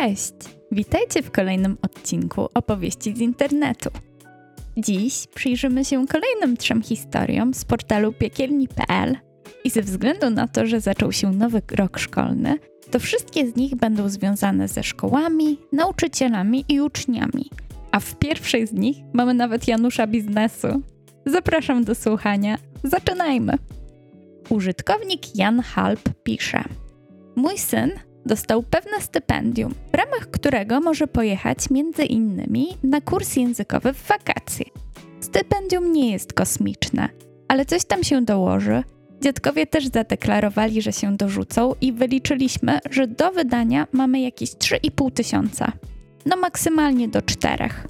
Cześć! Witajcie w kolejnym odcinku opowieści z internetu. Dziś przyjrzymy się kolejnym trzem historiom z portalu piekielni.pl i ze względu na to, że zaczął się nowy rok szkolny, to wszystkie z nich będą związane ze szkołami, nauczycielami i uczniami. A w pierwszej z nich mamy nawet Janusza biznesu. Zapraszam do słuchania. Zaczynajmy! Użytkownik Jan Halp pisze: Mój syn dostał pewne stypendium, w ramach którego może pojechać między innymi na kurs językowy w wakacje. Stypendium nie jest kosmiczne, ale coś tam się dołoży. Dziadkowie też zadeklarowali, że się dorzucą i wyliczyliśmy, że do wydania mamy jakieś 3,5 tysiąca. No maksymalnie do czterech.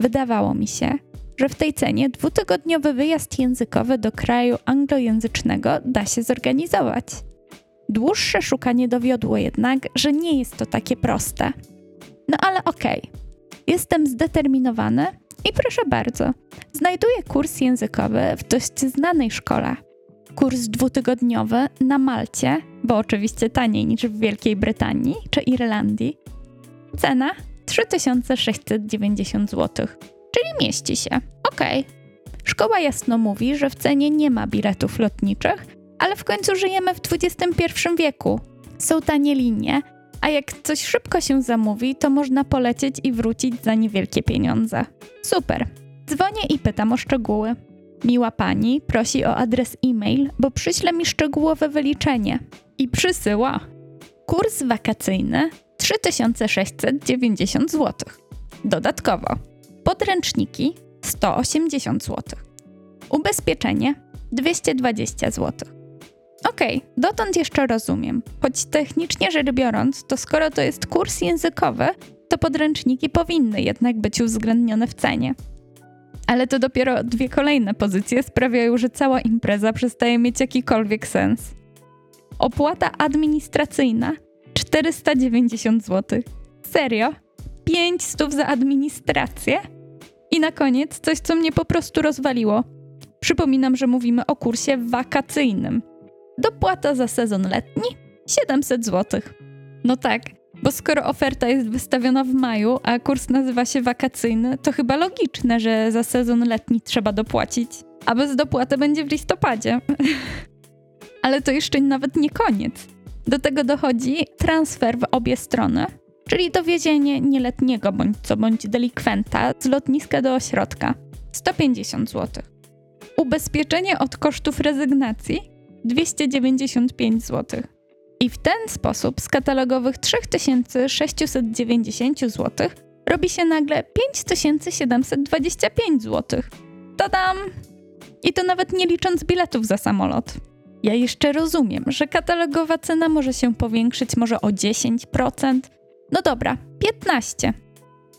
Wydawało mi się, że w tej cenie dwutygodniowy wyjazd językowy do kraju anglojęzycznego da się zorganizować. Dłuższe szukanie dowiodło jednak, że nie jest to takie proste. No ale okej, okay. jestem zdeterminowany i proszę bardzo, znajduję kurs językowy w dość znanej szkole. Kurs dwutygodniowy na Malcie, bo oczywiście taniej niż w Wielkiej Brytanii czy Irlandii. Cena 3690 zł, czyli mieści się. Okej. Okay. Szkoła jasno mówi, że w cenie nie ma biletów lotniczych, ale w końcu żyjemy w XXI wieku. Są tanie linie, a jak coś szybko się zamówi, to można polecieć i wrócić za niewielkie pieniądze. Super. Dzwonię i pytam o szczegóły. Miła pani prosi o adres e-mail, bo przyśle mi szczegółowe wyliczenie. I przysyła. Kurs wakacyjny 3690 zł. Dodatkowo podręczniki 180 zł. Ubezpieczenie 220 zł. Okej, okay, dotąd jeszcze rozumiem. Choć technicznie rzecz biorąc, to skoro to jest kurs językowy, to podręczniki powinny jednak być uwzględnione w cenie. Ale to dopiero dwie kolejne pozycje sprawiają, że cała impreza przestaje mieć jakikolwiek sens. Opłata administracyjna 490 zł. Serio? 5 stów za administrację? I na koniec coś, co mnie po prostu rozwaliło. Przypominam, że mówimy o kursie wakacyjnym Dopłata za sezon letni 700 zł. No tak, bo skoro oferta jest wystawiona w maju, a kurs nazywa się wakacyjny, to chyba logiczne, że za sezon letni trzeba dopłacić. A bez dopłaty będzie w listopadzie. Ale to jeszcze nawet nie koniec. Do tego dochodzi transfer w obie strony, czyli dowiezienie nieletniego bądź co bądź delikwenta z lotniska do ośrodka 150 zł. Ubezpieczenie od kosztów rezygnacji 295 zł. I w ten sposób z katalogowych 3690 zł robi się nagle 5725 zł. Tadam! I to nawet nie licząc biletów za samolot. Ja jeszcze rozumiem, że katalogowa cena może się powiększyć może o 10%. No dobra, 15.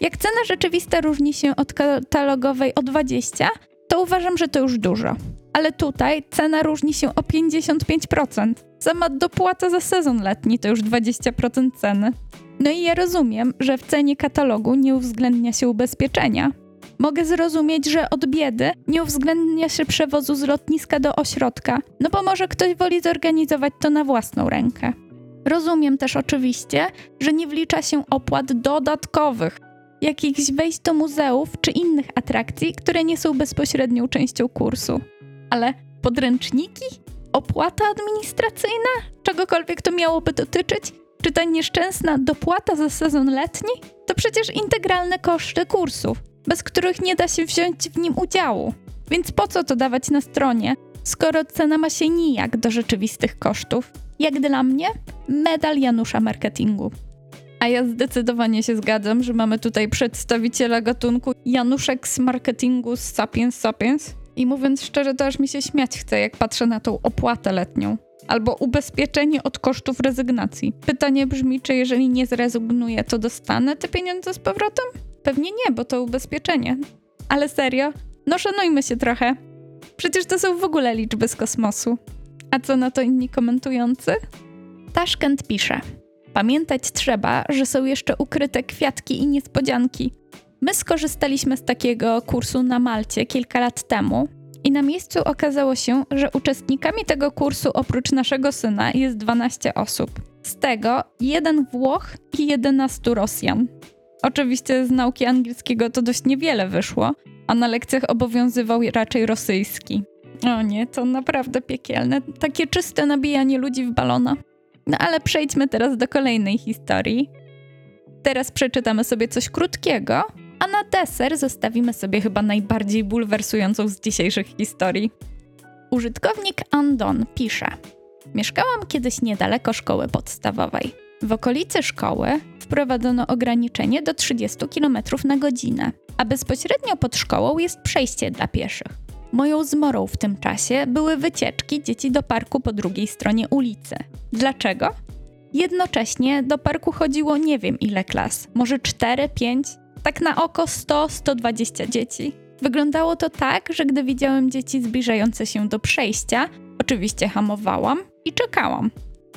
Jak cena rzeczywista różni się od katalogowej o 20, to uważam, że to już dużo. Ale tutaj cena różni się o 55%. Sama dopłata za sezon letni to już 20% ceny. No i ja rozumiem, że w cenie katalogu nie uwzględnia się ubezpieczenia. Mogę zrozumieć, że od biedy nie uwzględnia się przewozu z lotniska do ośrodka, no bo może ktoś woli zorganizować to na własną rękę. Rozumiem też oczywiście, że nie wlicza się opłat dodatkowych, jakichś wejść do muzeów czy innych atrakcji, które nie są bezpośrednią częścią kursu. Ale podręczniki? Opłata administracyjna? Czegokolwiek to miałoby dotyczyć? Czy ta nieszczęsna dopłata za sezon letni? To przecież integralne koszty kursów, bez których nie da się wziąć w nim udziału. Więc po co to dawać na stronie, skoro cena ma się nijak do rzeczywistych kosztów? Jak dla mnie, medal Janusza marketingu. A ja zdecydowanie się zgadzam, że mamy tutaj przedstawiciela gatunku Januszek z marketingu z Sapiens Sapiens. I mówiąc szczerze, to aż mi się śmiać chce, jak patrzę na tą opłatę letnią. Albo ubezpieczenie od kosztów rezygnacji. Pytanie brzmi, czy jeżeli nie zrezygnuję, to dostanę te pieniądze z powrotem? Pewnie nie, bo to ubezpieczenie. Ale serio? No szanujmy się trochę. Przecież to są w ogóle liczby z kosmosu. A co na to inni komentujący? Taszkent pisze. Pamiętać trzeba, że są jeszcze ukryte kwiatki i niespodzianki. My skorzystaliśmy z takiego kursu na Malcie kilka lat temu I na miejscu okazało się, że uczestnikami tego kursu oprócz naszego syna jest 12 osób. Z tego jeden Włoch i 11 Rosjan. Oczywiście z nauki angielskiego to dość niewiele wyszło, a na lekcjach obowiązywał raczej rosyjski. O nie, to naprawdę piekielne. Takie czyste nabijanie ludzi w balona. No ale przejdźmy teraz do kolejnej historii. Teraz przeczytamy sobie coś krótkiego, a na deser zostawimy sobie chyba najbardziej bulwersującą z dzisiejszych historii. Użytkownik Andon pisze: Mieszkałam kiedyś niedaleko szkoły podstawowej. W okolicy szkoły wprowadzono ograniczenie do 30 km na godzinę, a bezpośrednio pod szkołą jest przejście dla pieszych. Moją zmorą w tym czasie były wycieczki dzieci do parku po drugiej stronie ulicy. Dlaczego? Jednocześnie do parku chodziło nie wiem ile klas, może 4, 5, tak na oko 100-120 dzieci. Wyglądało to tak, że gdy widziałem dzieci zbliżające się do przejścia, oczywiście hamowałam i czekałam.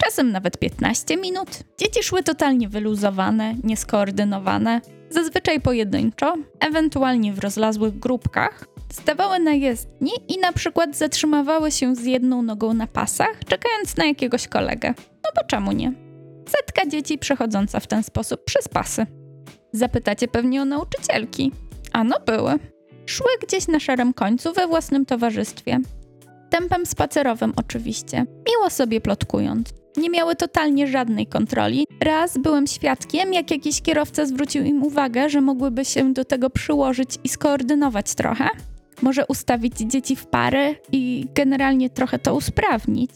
Czasem nawet 15 minut. Dzieci szły totalnie wyluzowane, nieskoordynowane, zazwyczaj pojedynczo, ewentualnie w rozlazłych grupkach, stawały na jezdni i na przykład zatrzymywały się z jedną nogą na pasach, czekając na jakiegoś kolegę. No bo czemu nie? Setka dzieci przechodząca w ten sposób przez pasy. Zapytacie pewnie o nauczycielki. Ano były. Szły gdzieś na szarym końcu we własnym towarzystwie. Tempem spacerowym oczywiście, miło sobie plotkując. Nie miały totalnie żadnej kontroli. Raz byłem świadkiem, jak jakiś kierowca zwrócił im uwagę, że mogłyby się do tego przyłożyć i skoordynować trochę. Może ustawić dzieci w pary i generalnie trochę to usprawnić.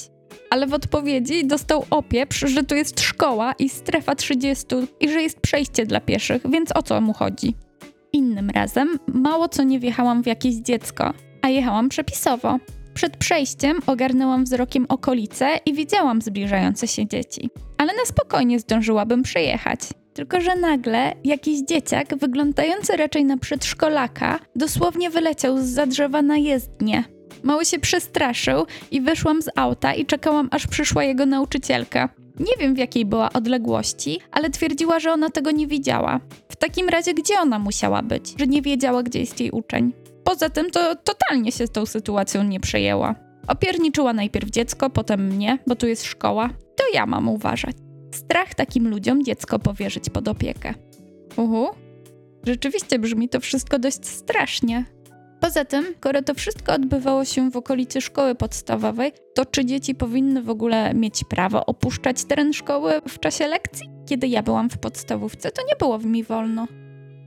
Ale w odpowiedzi dostał opieprz, że tu jest szkoła i strefa 30 i że jest przejście dla pieszych, więc o co mu chodzi? Innym razem mało co nie wjechałam w jakieś dziecko, a jechałam przepisowo. Przed przejściem ogarnęłam wzrokiem okolice i widziałam zbliżające się dzieci. Ale na spokojnie zdążyłabym przejechać. Tylko, że nagle jakiś dzieciak, wyglądający raczej na przedszkolaka, dosłownie wyleciał z za drzewa na jezdnię. Mały się przestraszył i wyszłam z auta i czekałam, aż przyszła jego nauczycielka. Nie wiem w jakiej była odległości, ale twierdziła, że ona tego nie widziała. W takim razie, gdzie ona musiała być, że nie wiedziała, gdzie jest jej uczeń? Poza tym to totalnie się z tą sytuacją nie przejęła. Opierniczyła najpierw dziecko, potem mnie, bo tu jest szkoła. To ja mam uważać. Strach takim ludziom dziecko powierzyć pod opiekę. Uhu. Rzeczywiście brzmi to wszystko dość strasznie. Poza tym, skoro to wszystko odbywało się w okolicy szkoły podstawowej, to czy dzieci powinny w ogóle mieć prawo opuszczać teren szkoły w czasie lekcji? Kiedy ja byłam w podstawówce, to nie było mi wolno.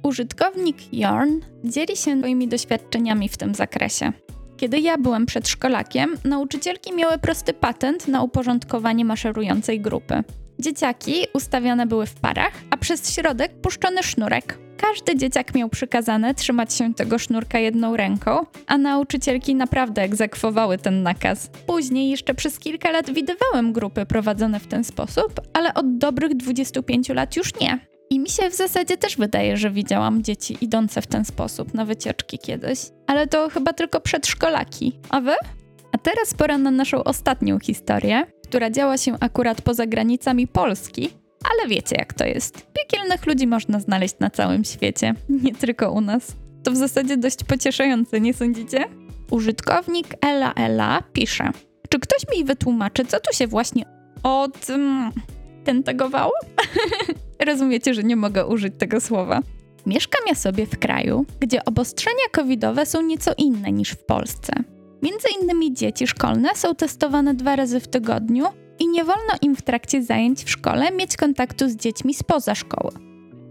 Użytkownik Jorn dzieli się swoimi doświadczeniami w tym zakresie. Kiedy ja byłem przedszkolakiem, nauczycielki miały prosty patent na uporządkowanie maszerującej grupy. Dzieciaki ustawiane były w parach, a przez środek puszczony sznurek. Każdy dzieciak miał przykazane trzymać się tego sznurka jedną ręką, a nauczycielki naprawdę egzekwowały ten nakaz. Później jeszcze przez kilka lat widywałem grupy prowadzone w ten sposób, ale od dobrych 25 lat już nie. I mi się w zasadzie też wydaje, że widziałam dzieci idące w ten sposób na wycieczki kiedyś. Ale to chyba tylko przedszkolaki. A wy? A teraz pora na naszą ostatnią historię, która działa się akurat poza granicami Polski, ale wiecie jak to jest. Piekielnych ludzi można znaleźć na całym świecie, nie tylko u nas. To w zasadzie dość pocieszające, nie sądzicie? Użytkownik Ela Ela pisze: Czy ktoś mi wytłumaczy, co tu się właśnie od. Mm? Rozumiecie, że nie mogę użyć tego słowa. Mieszkam ja sobie w kraju, gdzie obostrzenia covidowe są nieco inne niż w Polsce. Między innymi dzieci szkolne są testowane dwa razy w tygodniu i nie wolno im w trakcie zajęć w szkole mieć kontaktu z dziećmi spoza szkoły.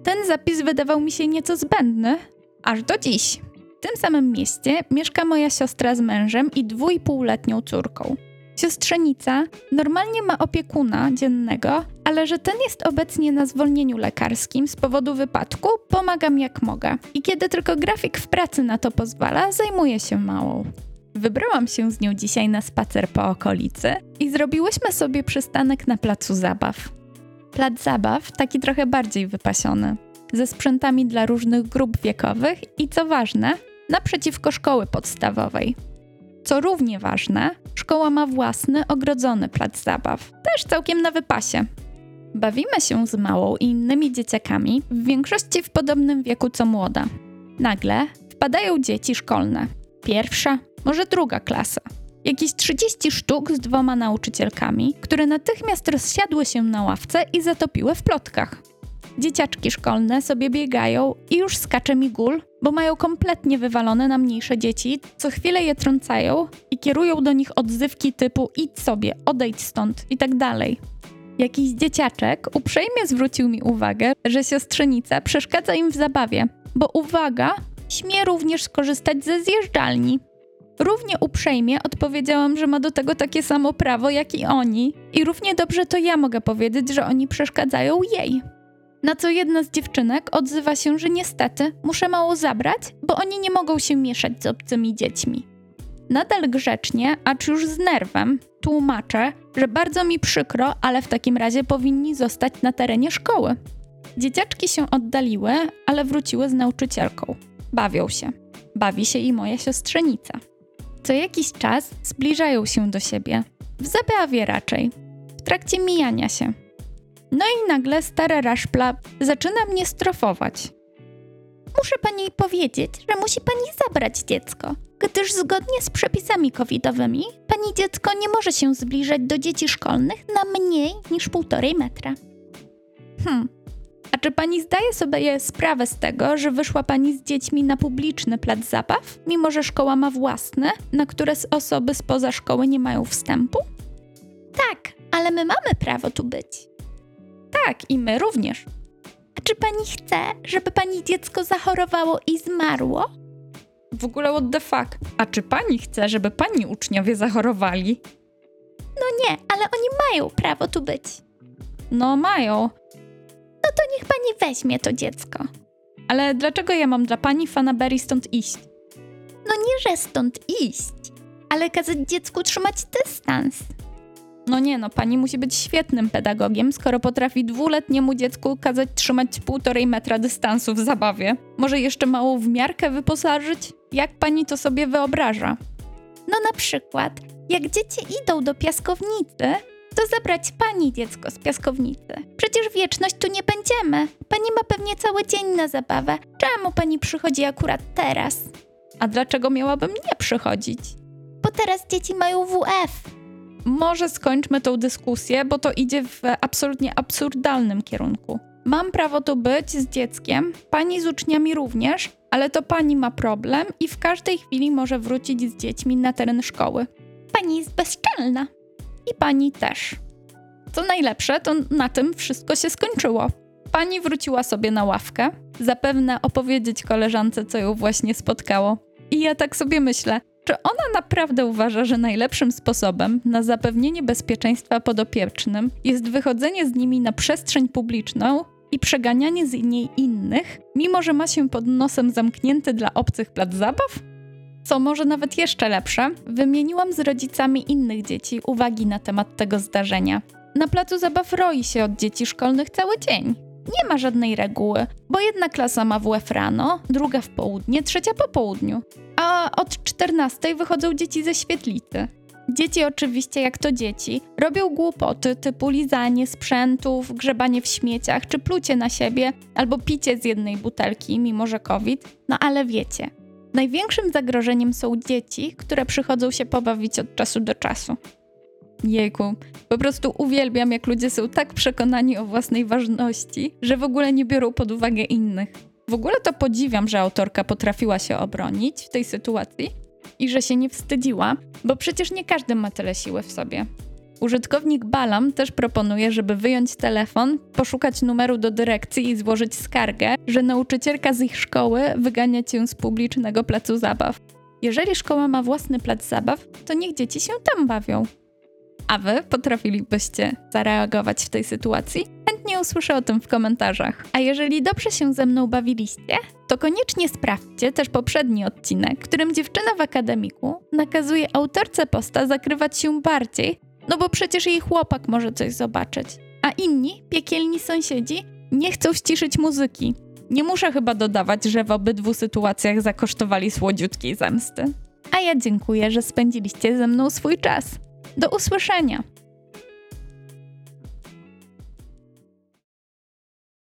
Ten zapis wydawał mi się nieco zbędny, aż do dziś. W tym samym mieście mieszka moja siostra z mężem i dwójpółletnią córką. Siostrzenica normalnie ma opiekuna dziennego, ale że ten jest obecnie na zwolnieniu lekarskim z powodu wypadku, pomagam jak mogę. I kiedy tylko grafik w pracy na to pozwala, zajmuję się małą. Wybrałam się z nią dzisiaj na spacer po okolicy i zrobiłyśmy sobie przystanek na placu zabaw. Plac zabaw taki trochę bardziej wypasiony, ze sprzętami dla różnych grup wiekowych i co ważne, naprzeciwko szkoły podstawowej. Co równie ważne, szkoła ma własny, ogrodzony plac zabaw, też całkiem na wypasie. Bawimy się z małą i innymi dzieciakami, w większości w podobnym wieku co młoda. Nagle wpadają dzieci szkolne. Pierwsza, może druga klasa. Jakieś 30 sztuk z dwoma nauczycielkami, które natychmiast rozsiadły się na ławce i zatopiły w plotkach. Dzieciaczki szkolne sobie biegają i już skacze mi gól, bo mają kompletnie wywalone na mniejsze dzieci, co chwilę je trącają i kierują do nich odzywki typu idź sobie, odejdź stąd i tak dalej. Jakiś dzieciaczek uprzejmie zwrócił mi uwagę, że siostrzenica przeszkadza im w zabawie, bo uwaga, śmie również skorzystać ze zjeżdżalni. Równie uprzejmie odpowiedziałam, że ma do tego takie samo prawo jak i oni, i równie dobrze to ja mogę powiedzieć, że oni przeszkadzają jej. Na co jedna z dziewczynek odzywa się, że niestety muszę mało zabrać, bo oni nie mogą się mieszać z obcymi dziećmi. Nadal grzecznie, acz już z nerwem, tłumaczę, że bardzo mi przykro, ale w takim razie powinni zostać na terenie szkoły. Dzieciaczki się oddaliły, ale wróciły z nauczycielką. Bawią się. Bawi się i moja siostrzenica. Co jakiś czas zbliżają się do siebie. W zabawie raczej. W trakcie mijania się. No i nagle stara raszpla zaczyna mnie strofować. Muszę pani powiedzieć, że musi pani zabrać dziecko, gdyż zgodnie z przepisami covidowymi pani dziecko nie może się zbliżać do dzieci szkolnych na mniej niż półtorej metra. Hmm. A czy pani zdaje sobie sprawę z tego, że wyszła pani z dziećmi na publiczny plac zabaw, mimo że szkoła ma własne, na które osoby spoza szkoły nie mają wstępu? Tak, ale my mamy prawo tu być. Tak, i my również. A czy pani chce, żeby pani dziecko zachorowało i zmarło? W ogóle what the fuck? A czy pani chce, żeby pani uczniowie zachorowali? No nie, ale oni mają prawo tu być. No mają. To niech pani weźmie to dziecko. Ale dlaczego ja mam dla pani fanaberii stąd iść? No nie, że stąd iść, ale kazać dziecku trzymać dystans. No nie no, pani musi być świetnym pedagogiem, skoro potrafi dwuletniemu dziecku kazać trzymać półtorej metra dystansu w zabawie. Może jeszcze mało w miarkę wyposażyć? Jak pani to sobie wyobraża? No na przykład, jak dzieci idą do piaskownicy, to zabrać pani dziecko z piaskownicy. Przecież wieczność tu nie będziemy. Pani ma pewnie cały dzień na zabawę. Czemu pani przychodzi akurat teraz? A dlaczego miałabym nie przychodzić? Bo teraz dzieci mają WF może skończmy tą dyskusję, bo to idzie w absolutnie absurdalnym kierunku. Mam prawo tu być z dzieckiem, pani z uczniami również, ale to pani ma problem i w każdej chwili może wrócić z dziećmi na teren szkoły. Pani jest bezczelna. I pani też. Co najlepsze, to na tym wszystko się skończyło. Pani wróciła sobie na ławkę, zapewne opowiedzieć koleżance, co ją właśnie spotkało. I ja tak sobie myślę, czy ona naprawdę uważa, że najlepszym sposobem na zapewnienie bezpieczeństwa podopiecznym jest wychodzenie z nimi na przestrzeń publiczną i przeganianie z niej innych, mimo że ma się pod nosem zamknięty dla obcych plac zabaw? Co może nawet jeszcze lepsze, wymieniłam z rodzicami innych dzieci uwagi na temat tego zdarzenia. Na placu zabaw roi się od dzieci szkolnych cały dzień. Nie ma żadnej reguły, bo jedna klasa ma WF rano, druga w południe, trzecia po południu a od 14 wychodzą dzieci ze świetlicy. Dzieci oczywiście, jak to dzieci, robią głupoty typu lizanie sprzętów, grzebanie w śmieciach, czy plucie na siebie, albo picie z jednej butelki, mimo że COVID. No ale wiecie, największym zagrożeniem są dzieci, które przychodzą się pobawić od czasu do czasu. Jejku, po prostu uwielbiam, jak ludzie są tak przekonani o własnej ważności, że w ogóle nie biorą pod uwagę innych. W ogóle to podziwiam, że autorka potrafiła się obronić w tej sytuacji i że się nie wstydziła, bo przecież nie każdy ma tyle siły w sobie. Użytkownik Balam też proponuje, żeby wyjąć telefon, poszukać numeru do dyrekcji i złożyć skargę, że nauczycielka z ich szkoły wygania cię z publicznego placu zabaw. Jeżeli szkoła ma własny plac zabaw, to niech dzieci się tam bawią. A wy potrafilibyście zareagować w tej sytuacji? Chętnie usłyszę o tym w komentarzach. A jeżeli dobrze się ze mną bawiliście, to koniecznie sprawdźcie też poprzedni odcinek, w którym dziewczyna w akademiku nakazuje autorce posta zakrywać się bardziej, no bo przecież jej chłopak może coś zobaczyć. A inni, piekielni sąsiedzi, nie chcą ściszyć muzyki. Nie muszę chyba dodawać, że w obydwu sytuacjach zakosztowali słodziutkiej zemsty. A ja dziękuję, że spędziliście ze mną swój czas. Do usłyszenia!